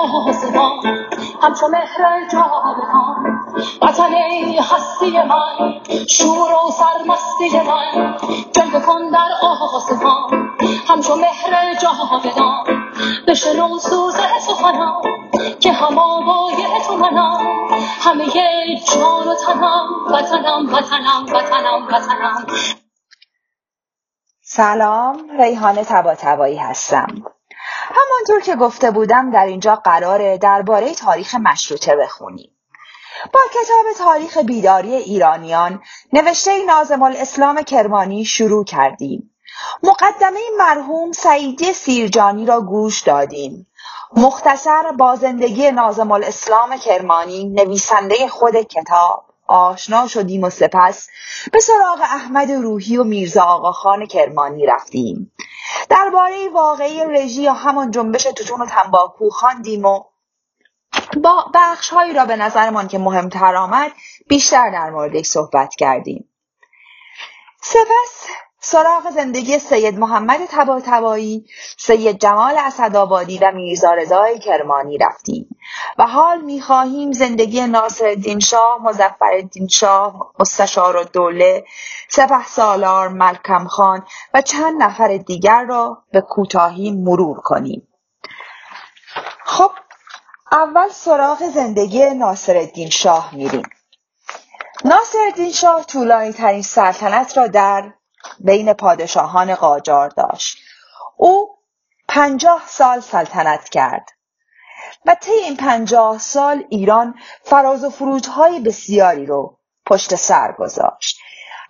آسمان همچو مهر جاودان. وطن هستی من شور و سرمستی من. جلوه کن در آسمان همچو مهر جاودان. بشنو سوز سخنم که هم آوای تو منم. همه جان و تنم وطنم وطنم وطنم وطنم. سلام ریحانه تبا هستم. همانطور که گفته بودم در اینجا قراره درباره تاریخ مشروطه بخونیم. با کتاب تاریخ بیداری ایرانیان نوشته نازم الاسلام کرمانی شروع کردیم. مقدمه مرحوم سعیدی سیرجانی را گوش دادیم. مختصر با زندگی نازم الاسلام کرمانی نویسنده خود کتاب. آشنا شدیم و سپس به سراغ احمد روحی و میرزا آقاخان کرمانی رفتیم. درباره واقعی رژی یا همان جنبش توتون و تنباکو خواندیم و با بخش هایی را به نظرمان که مهمتر آمد بیشتر در موردش صحبت کردیم. سپس سراغ زندگی سید محمد تباتبایی، سید جمال اسدآبادی و میرزا رضای کرمانی رفتیم و حال می‌خواهیم زندگی ناصرالدین شاه، مظفرالدین شاه، مستشار دوله، سپه سالار، ملکم خان و چند نفر دیگر را به کوتاهی مرور کنیم. خب اول سراغ زندگی ناصرالدین شاه میریم. ناصرالدین شاه طولانی ترین سلطنت را در بین پادشاهان قاجار داشت. او پنجاه سال سلطنت کرد و طی این پنجاه سال ایران فراز و فرودهای بسیاری رو پشت سر گذاشت.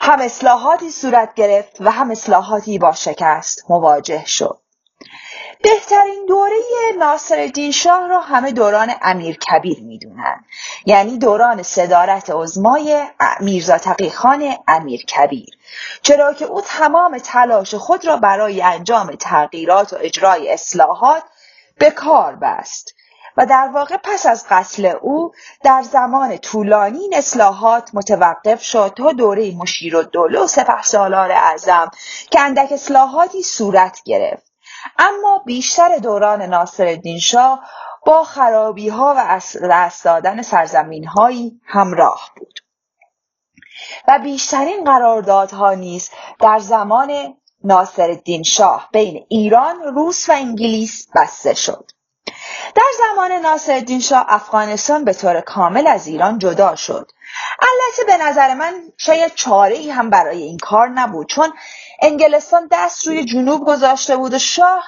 هم اصلاحاتی صورت گرفت و هم اصلاحاتی با شکست مواجه شد. بهترین دوره ناصرالدین شاه را همه دوران امیر کبیر می‌دونن. یعنی دوران صدارت عزمای میرزا تقی خان امیر کبیر. چرا که او تمام تلاش خود را برای انجام تغییرات و اجرای اصلاحات به کار بست و در واقع پس از قتل او در زمان طولانی اصلاحات متوقف شد تا دوره مشیر و و سپه سالار اعظم که اندک اصلاحاتی صورت گرفت. اما بیشتر دوران ناصرالدین شاه با خرابی ها و دست دادن سرزمین هایی همراه بود و بیشترین قراردادها نیز در زمان ناصرالدین شاه بین ایران، روس و انگلیس بسته شد. در زمان ناصرالدین شاه افغانستان به طور کامل از ایران جدا شد. البته به نظر من شاید چاره ای هم برای این کار نبود چون انگلستان دست روی جنوب گذاشته بود و شاه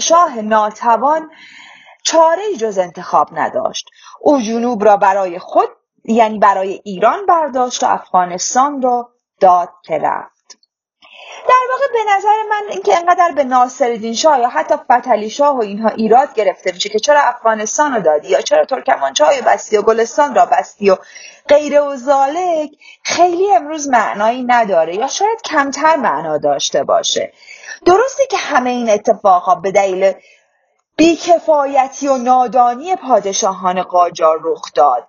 شاه ناتوان چاره ای جز انتخاب نداشت. او جنوب را برای خود یعنی برای ایران برداشت و افغانستان را داد که در واقع به نظر من اینکه انقدر به ناصرالدین شاه یا حتی فتلی شاه و اینها ایراد گرفته میشه که چرا افغانستان رو دادی یا چرا ترکمانچای بستی و گلستان را بستی و غیر و زالک خیلی امروز معنایی نداره یا شاید کمتر معنا داشته باشه. درسته که همه این به دلیل بیکفایتی و نادانی پادشاهان قاجار رخ داد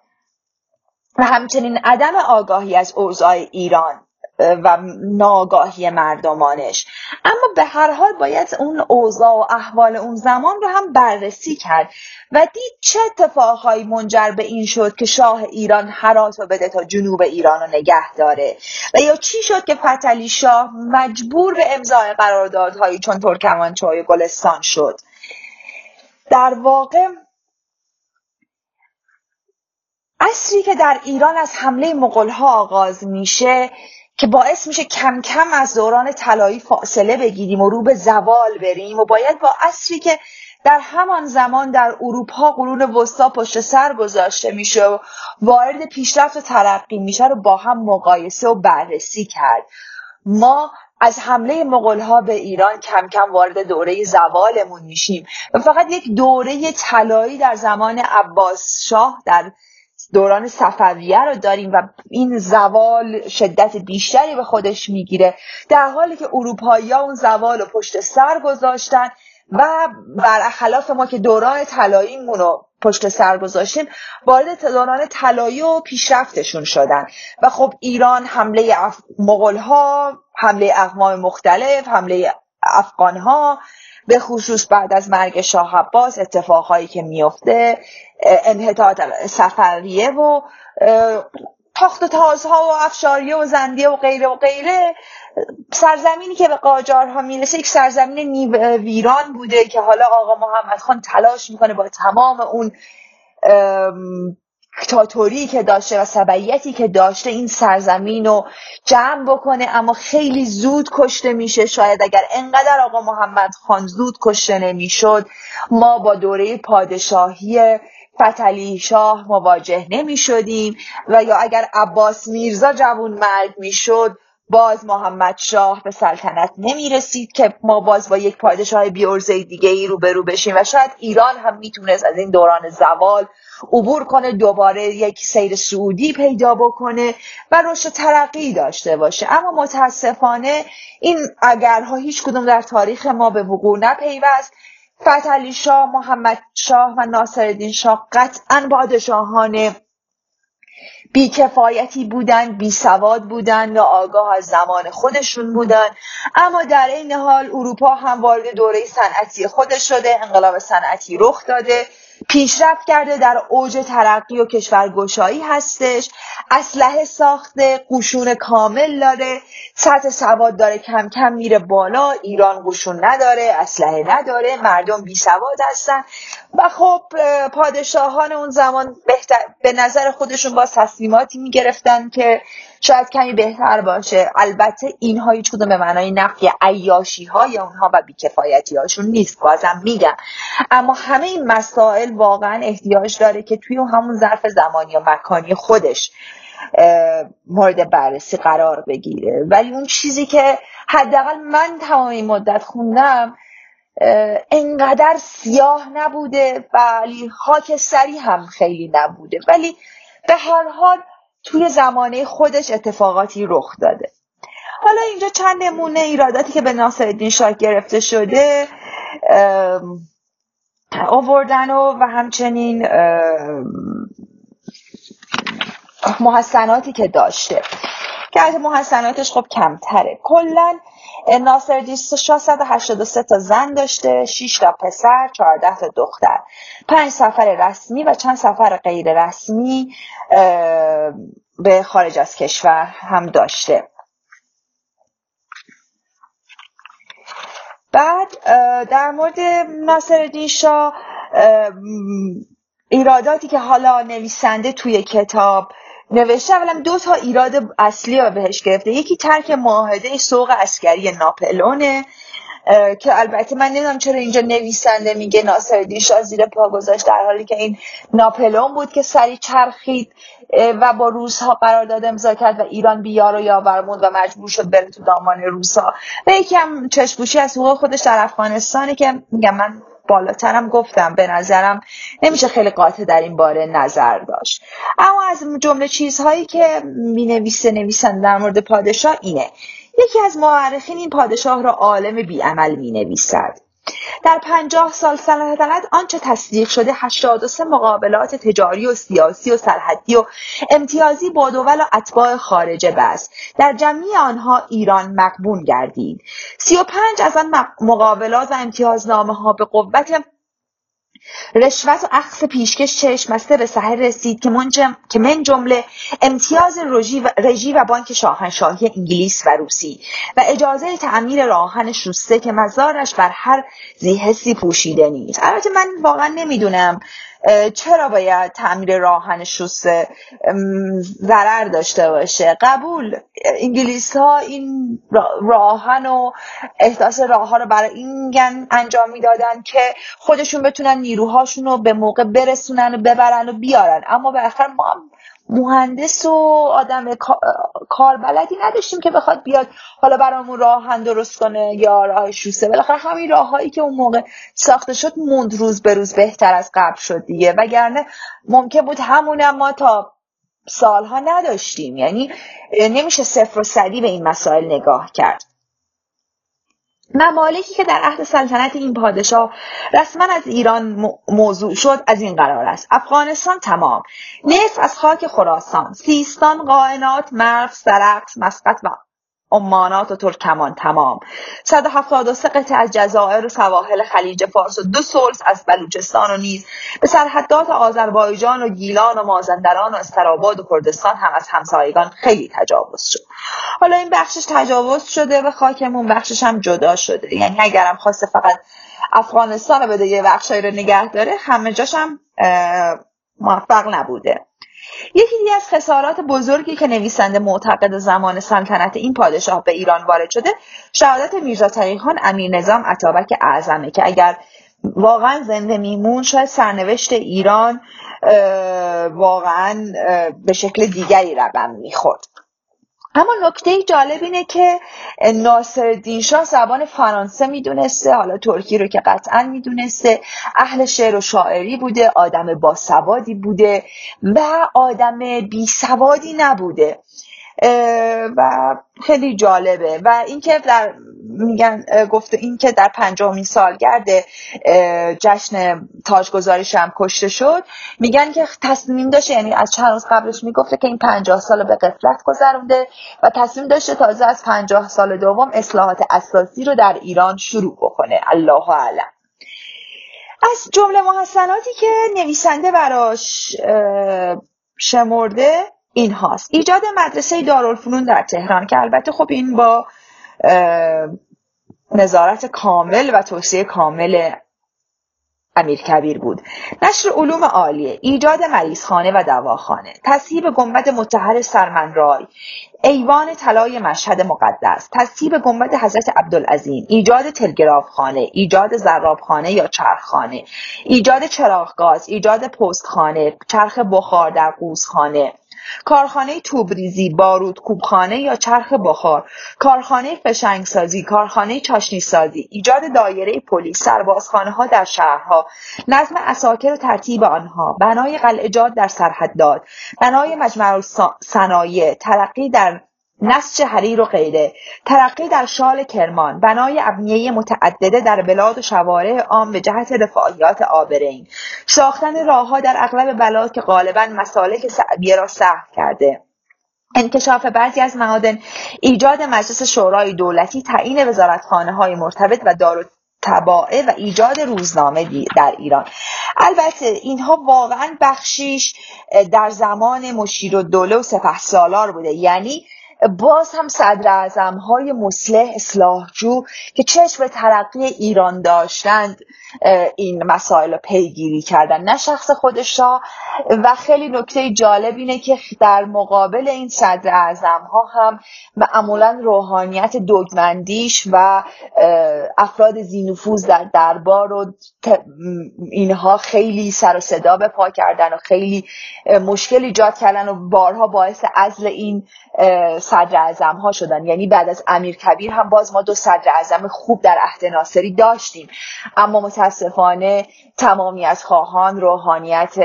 و همچنین عدم آگاهی از اوضاع ایران و ناگاهی مردمانش. اما به هر حال باید اون اوضاع و احوال اون زمان رو هم بررسی کرد و دید چه اتفاقهایی منجر به این شد که شاه ایران هرات رو بده تا جنوب ایران رو نگه داره. و یا چی شد که فتلی شاه مجبور به امضای قراردادهایی چون ترکمانچای گلستان شد؟ در واقع اصری که در ایران از حمله مغلها آغاز میشه که باعث میشه کم کم از دوران طلایی فاصله بگیریم و رو به زوال بریم و باید با اصری که در همان زمان در اروپا قرون وسطا پشت سر گذاشته میشه و وارد پیشرفت و ترقی میشه رو با هم مقایسه و بررسی کرد. ما از حمله مغلها به ایران کم کم وارد دوره زوالمون میشیم. و فقط یک دوره طلایی در زمان عباس شاه در دوران صفویه رو داریم و این زوال شدت بیشتری به خودش می‌گیره. در حالی که اروپایی ها اون زوال رو پشت سر گذاشتن و برخلاف ما که دوران طلاییمون رو پشت سر گذاشتیم وارد دوران طلایی و پیشرفتشون شدن. و خب ایران حمله اف... حمله اقوام مختلف حمله افغانها به خصوص بعد از مرگ شاه عباس اتفاقهایی که میفته انحطاط سفریه و تاخت و تازها و افشاریه و زندیه و غیره و غیره. سرزمینی که به قاجارها می‌رسه یک سرزمین ویران بوده که حالا آقا محمد خان تلاش می‌کنه با تمام اون دیکتاتوری که داشته و سبعیتی که داشته این سرزمین رو جمع بکنه اما خیلی زود کشته میشه. شاید اگر انقدر آقا محمد خان زود کشته نمی‌شد ما با دوره پادشاهی فتلی شاه مواجه نمی شدیم و یا اگر عباس میرزا جوون مرگ می باز محمد شاه به سلطنت نمی رسید که ما باز با یک پادشاه بیورزه دیگه ای روبرو بشیم و شاید ایران هم می‌تونست از این دوران زوال عبور کنه دوباره یک سیر سعودی پیدا بکنه و رشد ترقی داشته باشه. اما متاسفانه این اگرها هیچ کدوم در تاریخ ما به وقوع نپیوست. فتحعلی شاه محمد شاه و ناصرالدین شاه قطعا پادشاهان بیکفایتی بودن بی سواد بودن آگاه از زمان خودشون بودن. اما در این حال اروپا هم وارد دوره صنعتی خودش شده انقلاب صنعتی رخ داده. پیشرفت کرده در اوج ترقی و کشورگشایی هستش. اسلحه ساخته قشون کامل داره. سطح سواد داره کم کم میره بالا. ایران قشون نداره اسلحه نداره. مردم بی سواد هستن. و خب پادشاهان اون زمان بهتر به نظر خودشون با تصمیماتی می‌گرفتن که شاید کمی بهتر باشه. البته اینها هیچ کدوم به معنای نفی عیاشی های اونها و بیکفایتی هاشون نیست بازم میگم. اما همه این مسائل واقعا احتیاج داره که توی همون ظرف زمانی و مکانی خودش مورد بررسی قرار بگیره. ولی اون چیزی که حداقل من تمام این مدت خوندم انقدر سیاه نبوده ولی خاکستری هم خیلی نبوده. ولی به هر حال توی زمانه خودش اتفاقاتی رخ داده. حالا اینجا چند نمونه ایراداتی که به ناصرالدین شاه گرفته شده آوردن و, و همچنین محسناتی که داشته. که از محسناتش خب کمتره. کلا ناصر شاه 183 تا زن داشته 6 تا پسر 14 تا دختر. پنج سفر رسمی و چند سفر غیر رسمی به خارج از کشور هم داشته. بعد در مورد ناصر شاه ایراداتی که حالا نویسنده توی کتاب نوشته اولا دو تا ایراد اصلی رو بهش گرفته. یکی ترک معاهده سوق اسکری ناپلونه که البته من نمی‌دونم چرا اینجا نویسنده میگه ناصرالدین شاه زیر پا گذاشت در حالی که این ناپلون بود که سری چرخید و با روزها قرارداد امضا کرد و ایران بیار و یاور موند و مجبور شد بره تو دامان روزها و یکی هم چشپوشی از حقوق خودش در افغانستانی که میگم من بالاترم گفتم به نظرم نمیشه خیلی قاطع در این باره نظر داشت. اما از جمله چیزهایی که می نویسه نویسن در مورد پادشاه اینه. یکی از معرخین این پادشاه را عالم بیعمل می نویسد در پنجاه سال سلطنت آنچه تصدیق شده 83 مقابلات تجاری و سیاسی و سرحدی و امتیازی با دول و اتباع خارجه بست. در جمعی آنها ایران مقبون گردید. 35 از آن مقابلات و امتیازنامه ها به قوت رشوت و اخذ پیشکش چشمسته به سحر رسید که من, که من جمله امتیاز رژی و, رژی و بانک شاهنشاهی انگلیس و روسی و اجازه تعمیر راهن شوسته که مزارش بر هر زیحسی پوشیده نیست. البته من واقعا نمی‌دونم چرا باید تعمیر راهن شوسته ضرر داشته باشه؟ قبول. انگلیس ها این راهن و احداث راه ها رو برای این انجام می‌دادن که خودشون بتونن نیروهاشون رو به موقع برسونن و ببرن و بیارن. اما به ما مهندس و آدم کاربلدی نداشتیم که بخواد بیاد حالا برامون راهن درست کنه یا راه شوسه. بالاخره همین راههایی که اون موقع ساخته شد موند روز به روز بهتر از قبل شد دیگه. وگرنه ممکن بود همون ما تا سالها نداشتیم. یعنی نمیشه صفر و صدی به این مسائل نگاه کرد. ممالکی که در عهد سلطنت این پادشاه رسما از ایران موضوع شد از این قرار است. افغانستان تمام. نصف از خاک خراسان. سیستان قائنات مرف سرقس مسقط و عمانات و ترکمان تمام 173 قطعه از جزایر و سواحل خلیج فارس و دو سلس از بلوچستان و نیز به سرحدات آذربایجان و گیلان و مازندران و استراباد و کردستان هم از همسایگان خیلی تجاوز شد. حالا این بخشش تجاوز شده به خاکمون بخشش هم جدا شده. یعنی اگرم خواسته فقط افغانستان رو بده یه بخشایی رو نگه داره همه جاش هم موفق نبوده. یکی دیگه از خسارات بزرگی که نویسنده معتقد زمان سلطنت این پادشاه به ایران وارد شده شهادت میرزا خان امیر نظام عطابک اعظمه که اگر واقعا زنده میمون شاید سرنوشت ایران واقعا به شکل دیگری رقم می‌خورد. اما نکته جالب اینه که ناصر شاه زبان فرانسه می‌دونسته حالا ترکی رو که قطعا می‌دونسته اهل شعر و شاعری بوده آدم باسوادی بوده و آدم بیسوادی نبوده. و خیلی جالبه. و اینکه در میگن گفته این که در پنجمین سالگرد جشن تاجگذاریش هم کشته شد. میگن که تصمیم داشته یعنی از چند روز قبلش می‌گفته که این پنجاه سال به قفلت گذرونده و تصمیم داشته تازه از پنجاه سال دوم اصلاحات اساسی رو در ایران شروع بکنه. الله اعلم. از جمله محسناتی که نویسنده براش شمرده این هاست ایجاد مدرسه دارالفنون در تهران که البته خب این با نظارت کامل و توصیه کامل امیر کبیر بود. نشر علوم عالیه ایجاد مریضخانه و دواخانه تصهیب گنبد متحر سرمنرای ایوان طلای مشهد مقدس تصهیب گنبد حضرت عبدالعظیم ایجاد تلگرافخانه ایجاد زرابخانه یا چرخخانه ایجاد چراغگاز ایجاد پستخانه چرخ بخار در قوزخانه کارخانه توبریزی، بارود کوبخانه یا چرخ بخار، کارخانه فشنگسازی، کارخانه سازی، ایجاد دایره پلیس، سربازخانه ها در شهرها، نظم اساکر و ترتیب آنها، بنای قلعجات در سرحدات، بنای مجمع صنایع، ترقی در نسج حریر و غیره. ترقی در شال کرمان بنای ابنیه متعدده در بلاد و شوارع عام به جهت رفاهیات آبرین. ساختن راهها در اغلب بلاد که غالبا مسالک سعبیه را سهل کرده. انکشاف بعضی از معادن ایجاد مجلس شورای دولتی تعیین وزارتخانه های مرتبط و دار تباعه و ایجاد روزنامه در ایران. البته اینها واقعا بخشیش در زمان مشیر و دوله و سپه سالار بوده. یعنی باز هم صدر اعظم های مسلح اصلاحجو که چشم ترقی ایران داشتند این مسائل رو پیگیری کردن. نه شخص خودش را و خیلی نکته جالب اینه که در مقابل این صدر اعظم ها هم معمولا روحانیت دوگمندیش و افراد زینفوز در دربار و اینها خیلی سر و صدا به پا کردن و خیلی مشکل ایجاد کردن و بارها باعث ازل این صدر اعظم ها شدن. یعنی بعد از امیر کبیر هم باز ما دو صدر اعظم خوب در عهد ناصری داشتیم. اما متاسفانه تمامی از خواهان روحانیت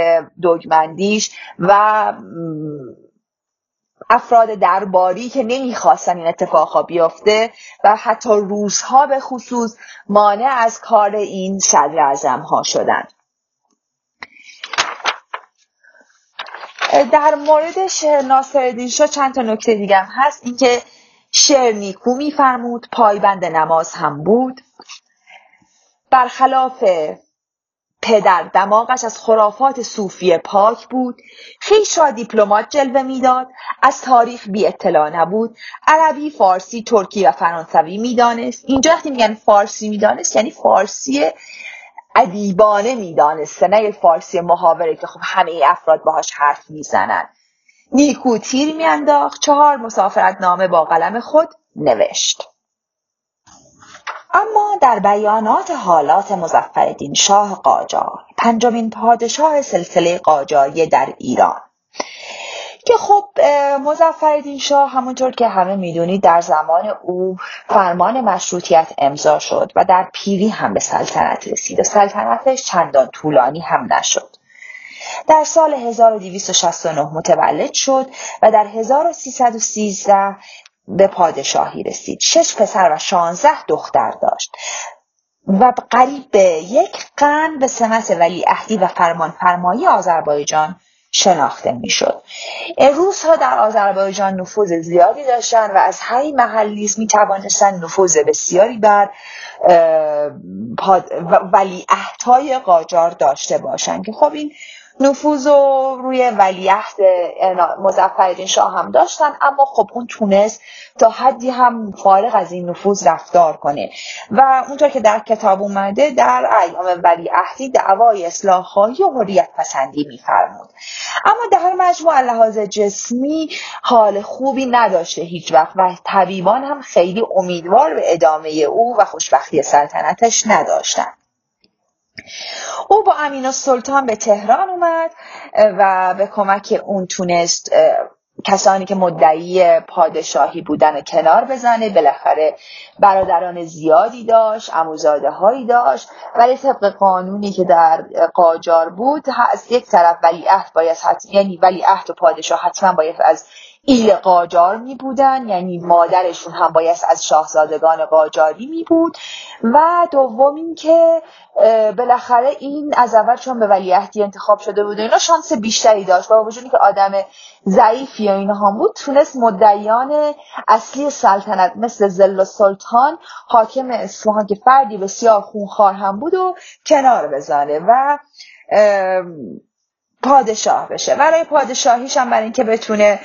دوگمندیش و افراد درباری که نمی‌خواستن این اتفاقها بیفته و حتی روزها به خصوص مانع از کار این صدر اعظم ها شدند در موردش ناصرالدین شاه چند تا نکته دیگه هم هست. اینکه شعر نیکو میفرمود پایبند نماز هم بود. برخلاف پدر دماغش از خرافات صوفی پاک بود. خیش را دیپلمات جلوه می‌داد. از تاریخ بی اطلاع نبود. عربی فارسی ترکی و فرانسوی می‌دانست. اینجا وقتی میگن فارسی می‌دانست یعنی فارسی ادیبانه می‌دانسته نه فارسی محاوره که خب همه افراد باهاش حرف می‌زنن. نیکو تیر میانداخت چهار مسافرت نامه با قلم خود نوشت. اما در بیانات حالات مزفردین شاه قاجار پنجمین پادشاه سلسله قاجاری در ایران که خب مزفردین شاه همونطور که همه می‌دونید در زمان او فرمان مشروطیت امضا شد و در پیری هم به سلطنت رسید و سلطنتش چندان طولانی هم نشد. در سال 1269 متولد شد و در 1313 به پادشاهی رسید. شش پسر و شانزده دختر داشت و قریب به یک قرن به سمت ولی اهدی و فرمان فرمایی آذربایجان شناخته می‌شد. روس ها در آذربایجان نفوذ زیادی داشتن و از همین محل نیز می توانستن نفوذ بسیاری بر ولیعهدهای قاجار داشته باشند که خب این نفوذ و روی ولیعهد مزفردین شاه هم داشتن اما خب اون تونست تا حدی هم فارغ از این نفوذ رفتار کنه. و اونطور که در کتاب اومده در ایام ولیعهدی دعوای اصلاحهایی و حریت پسندی میفرمود. اما در مجموع لحاظ جسمی حال خوبی نداشته هیچ وقت و طبیبان هم خیلی امیدوار به ادامه او و خوشبختی سلطنتش نداشتن. او با امین سلطان به تهران اومد و به کمک اون تونست کسانی که مدعی پادشاهی بودن کنار بزنه. بالاخره برادران زیادی داشت اموزاده هایی داشت. ولی طبق قانونی که در قاجار بود از یک طرف ولیعهد باید حتم یعنی ولیعهد و پادشاه حتما باید از ایل قاجار می بودن یعنی مادرشون هم باید از شاهزادگان قاجاری می بود. و دوم اینکه بالاخره این از اول چون به ولیعهدی انتخاب شده بود اینا شانس بیشتری داشت. با وجودی که آدم ضعیفی و اینا هم بود تونست مدعیان اصلی سلطنت مثل زل سلطان حاکم اصفهان که فردی بسیار خونخوار هم بود و کنار بزنه. و پادشاه بشه. برای پادشاهیش هم برای اینکه بتونه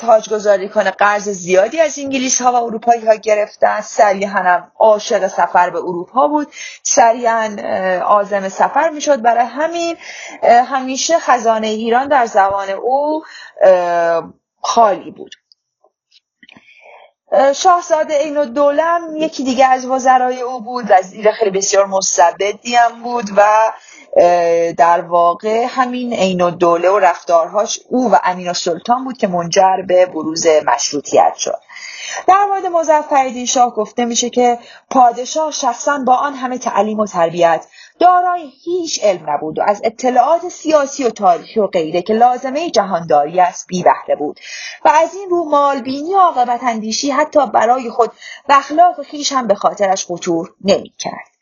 تاجگذاری کنه قرض زیادی از انگلیس ها و اروپایی ها گرفتن سریعا هم عاشق سفر به اروپا بود. سریعا آزم سفر می‌شد. برای همین همیشه خزانه ایران در زمان او خالی بود. شاهزاده این و دولم یکی دیگه از وزرای او بود. وزیر خیلی بسیار مستبدی هم بود و در واقع همین عین و دوله و رفتارهاش او و امین سلطان بود که منجر به بروز مشروطیت شد. در مورد مظفرالدین شاه گفته میشه که پادشاه شخصا با آن همه تعلیم و تربیت دارای هیچ علم نبود و از اطلاعات سیاسی و تاریخی و غیره که لازمه جهانداری است بی بهره بود. و از این رو مالبینی و عاقبت اندیشی حتی برای خود و اخلاق خیش هم به خاطرش خطور نمی‌کرد.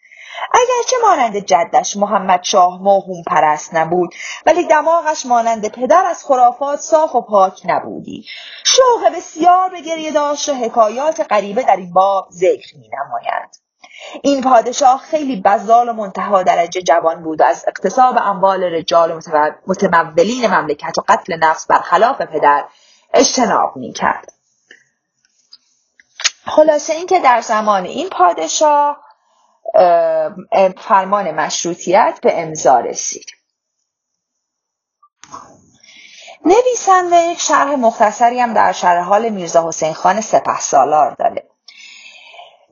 اگرچه مانند جدش محمد شاه موهوم پرست نبود ولی دماغش مانند پدر از خرافات صاف و پاک نبودی شوق بسیار به گریه داشت و حکایات غریبه در این باب ذکر می نمایند. این پادشاه خیلی بزال و منتها درجه جوان بود و از اقتصاب اموال رجال متمولین مملکت و قتل نفس برخلاف پدر اجتناب می کرد. خلاصه اینکه در زمان این پادشاه فرمان مشروطیت به امضا رسید. نویسنده یک شرح مختصری هم در شرح حال میرزا حسین خان سپه سالار داره.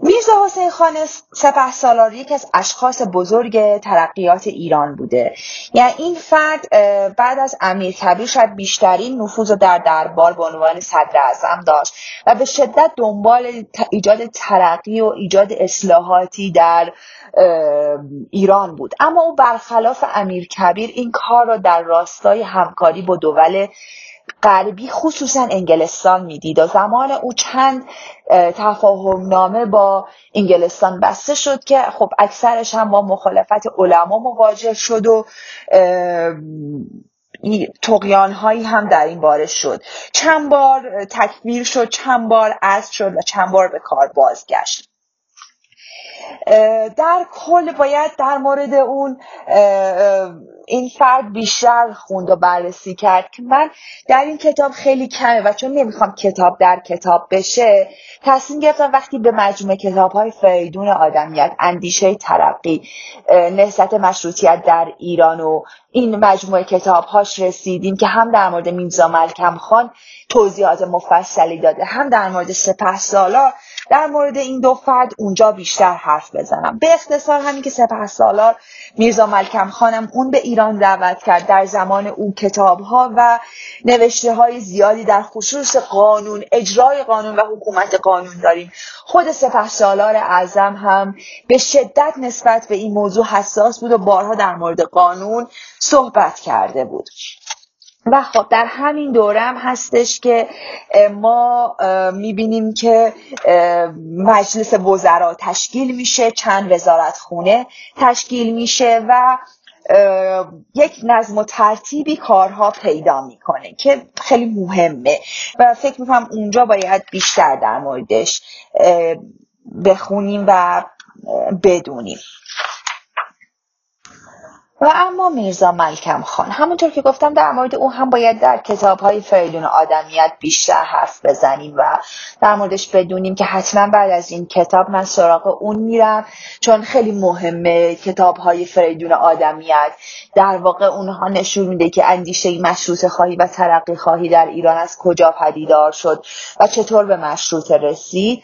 میرزا حسین خان سپه سالار یکی از اشخاص بزرگ ترقیات ایران بوده. یعنی این فرد بعد از امیر کبیر شاید بیشترین نفوذ رو در دربار به عنوان صدر اعظم داشت و به شدت دنبال ایجاد ترقی و ایجاد اصلاحاتی در ایران بود. اما او برخلاف امیر کبیر این کار را در راستای همکاری با دول غربی خصوصا انگلستان می‌دید و زمان او چند تفاهم نامه با انگلستان بسته شد که خب اکثرش هم با مخالفت علما مواجه شد و تقیان هایی هم در این باره شد. چند بار تکمیل شد چند بار از شد و چند بار به کار بازگشت. در کل باید در مورد اون این فرد بیشتر خوند و بررسی کرد که من در این کتاب خیلی کمه و چون نمی‌خوام کتاب در کتاب بشه تصمیم گرفتم وقتی به مجموعه کتاب های فریدون آدمیت اندیشه ترقی نهضت مشروطیت در ایران و این مجموعه کتاب هاش رسیدیم که هم در مورد میرزا ملکم خان توضیحات مفصلی داده هم در مورد سپه سالار در مورد این دو فرد اونجا بیشتر حرف بزنم. به اختصار همین که سپه سالار میرزا ملکم خانم اون به ایران دعوت کرد در زمان او کتاب ها و نوشته های زیادی در خصوص قانون اجرای قانون و حکومت قانون داریم. خود سپه سالار اعظم هم به شدت نسبت به این موضوع حساس بود و بارها در مورد قانون صحبت کرده بود. و خب در همین دوره هم هستش که ما می‌بینیم که مجلس وزرا تشکیل میشه چند وزارت خونه تشکیل میشه و یک نظم و ترتیبی کارها پیدا می‌کنه که خیلی مهمه. و فکر می‌کنم اونجا باید بیشتر در موردش بخونیم و بدونیم. و اما میرزا ملکم خان. همونطور که گفتم در مورد او هم باید در کتاب های فریدون آدمیت بیشتر حرف بزنیم و در موردش بدونیم که حتما بعد از این کتاب من سراغ اون میرم چون خیلی مهمه کتاب های فریدون آدمیت. در واقع اونها نشون میده که اندیشه مشروط خواهی و ترقی خواهی در ایران از کجا پدیدار شد و چطور به مشروط رسید.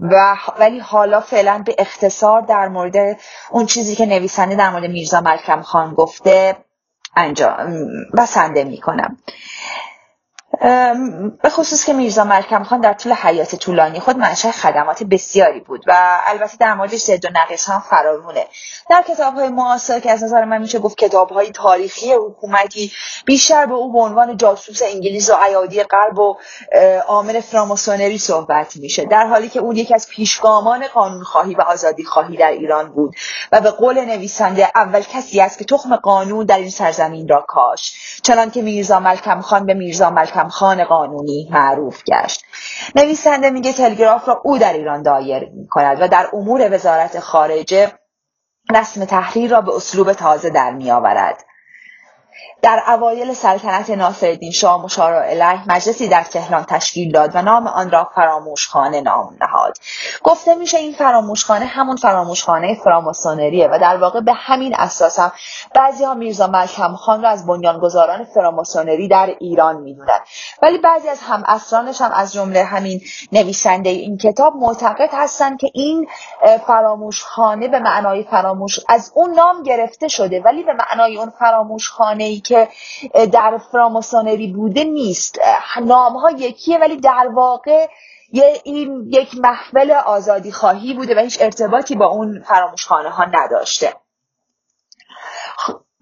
و ولی حالا فعلا به اختصار در مورد اون چیزی که نویسنده در مورد میرزا ملکم خان گفته انجام بسنده می‌کنم. به خصوص که میرزا ملکم خان در طول حیات طولانی خود منشأ خدمات بسیاری بود و البته در موردش زد و نقص هم فرارونه در کتاب های معاصر که از نظر من میشه گفت کتاب های تاریخی حکومتی بیشتر به او به عنوان جاسوس انگلیس و ایادی غرب و عامل فراماسونری صحبت میشه. در حالی که اون یکی از پیشگامان قانونخواهی و آزادی خواهی در ایران بود و به قول نویسنده اول کسی است که تخم قانون در این سرزمین را کاش چنان که میرزا ملکم خان به میرزا ملکم خان قانونی معروف گشت. نویسنده میگه تلگراف را او در ایران دایر می‌کند و در امور وزارت خارجه رسم تحریر را به اسلوب تازه در میآورد. در اوایل سلطنت ناصرالدین شاه مشارع الیه مجلسی در تهران تشکیل داد و نام آن را فراموشخانه نام نهاد. گفته میشه این فراموشخانه همون فراموشخانه فراماسونریه و در واقع به همین اساس هم بعضی ها میرزا ملکم خان را از بنیانگذاران فراماسونری در ایران می‌دونند ولی بعضی از هم اسرانش هم از جمله همین نویسنده این کتاب معتقد هستند که این فراموشخانه به معنای فراموش از اون نام گرفته شده ولی به معنای اون فراموشخانه ای که در فراماسونری بوده نیست. نام ها یکیه ولی در واقع این یک محفل آزادی خواهی بوده و هیچ ارتباطی با اون فراموشخانه ها نداشته.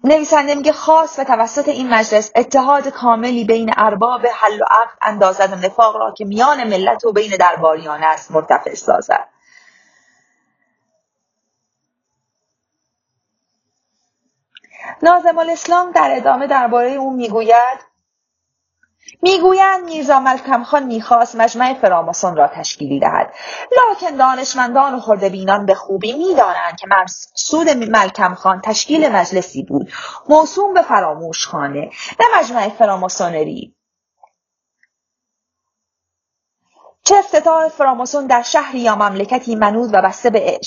نویسنده میگه خاص و توسط این مجلس اتحاد کاملی بین ارباب حل و عقد اندازد و نفاق را که میان ملت و بین درباریان است مرتفع سازد. نازم الاسلام در ادامه درباره او می‌گوید می‌گویند میرزا ملکم خان می‌خواست مجمع فراماسون را تشکیلی دهد. لکن دانشمندان و بینان به خوبی می‌دانند که مقصود ملکم خان تشکیل مجلسی بود. موسوم به فراموش خانه نه مجمع فراماسونری. چه افتتاح فراماسون در شهری یا مملکتی منود و بسته به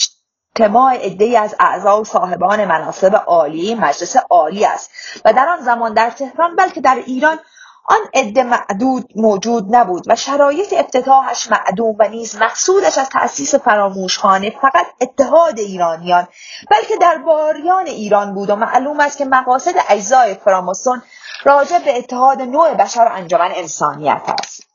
اجتماع عدهای از اعضا و صاحبان مناصب عالی مجلس عالی است و در آن زمان در تهران بلکه در ایران آن عده معدود موجود نبود و شرایط افتتاحش معدوم و نیز مقصودش از تأسیس فراموشخانه فقط اتحاد ایرانیان بلکه در باریان ایران بود و معلوم است که مقاصد اجزای فراماسون راجع به اتحاد نوع بشر و انجمن انسانیت است.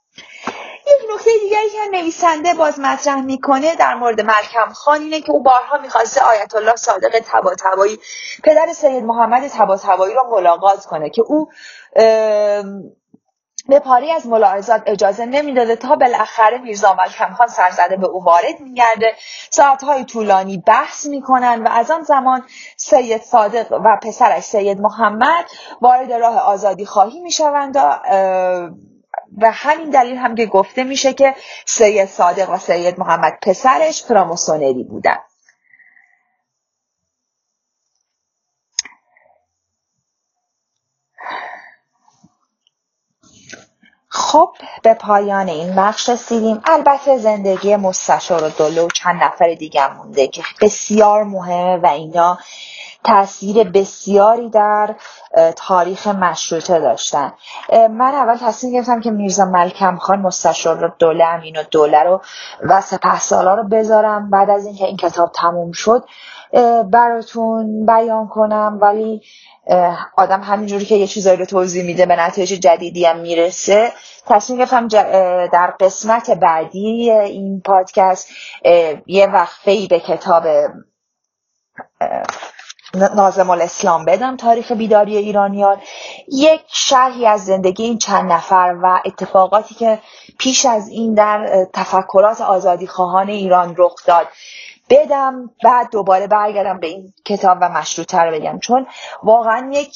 یک نکته دیگری که نویسنده باز مطرح می‌کنه در مورد ملکم خان اینه که او بارها می‌خواسته آیت الله صادق تباتبایی پدر سید محمد تباتبایی را ملاقات کنه که او به پاری از ملاحظات اجازه نمی‌داده تا بالاخره میرزا ملکم خان سرزده به او وارد میگرده. ساعتهای طولانی بحث می‌کنن و از آن زمان سید صادق و پسرش سید محمد وارد راه آزادی خواهی می‌شوند و همین دلیل هم که گفته میشه که سید صادق و سید محمد پسرش فراموسونری بودن. خب به پایان این بخش رسیدیم. البته زندگی مستشار و دلو چند نفر دیگه مونده که بسیار مهمه و اینا تاثیر بسیاری در تاریخ مشروطه داشتن. من اول تصمیم گرفتم که میرزا ملکم خان مستشار دوله امین و دوله رو و سپه سالا رو بذارم. بعد از اینکه این کتاب تموم شد براتون بیان کنم. ولی آدم همینجوری که یه چیزایی رو توضیح میده به نتایج جدیدی هم می‌رسه. تصمیم گرفتم در قسمت بعدی این پادکست یه وقفه به کتاب نازم الاسلام بدم تاریخ بیداری ایرانیان. یک شرحی از زندگی این چند نفر و اتفاقاتی که پیش از این در تفکرات آزادی خواهان ایران رخ داد. بدم بعد دوباره برگردم به این کتاب و مشروطه رو بگم. چون واقعا یک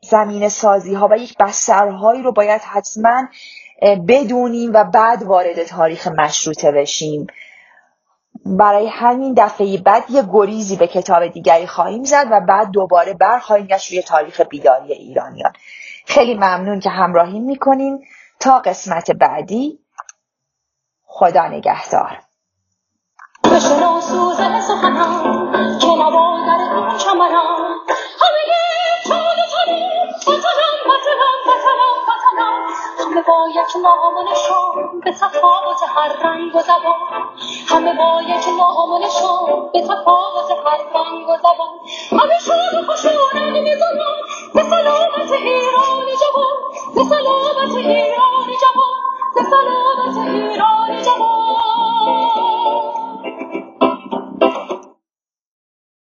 زمین سازی ها و یک بسترهایی رو باید حتما بدونیم و بعد وارد تاریخ مشروطه بشیم. برای همین دفعه بعد یه گریزی به کتاب دیگری خواهیم زد و بعد دوباره برخواهیم گشت روی تاریخ بیداری ایرانیان. خیلی ممنون که همراهی می‌کنیم. تا قسمت بعدی. خدا نگهدار. بشنو سوز سخنم که همه با یک نام و نشان به تفاوت هر رنگ و زبان. همه با یک نام و نشان به تفاوت هر رنگ و زبان. همه شاد و خوشونن می‌زنن به سلامت ایران جوان. به سلامت ایران جوان به سلامت ایران جوان.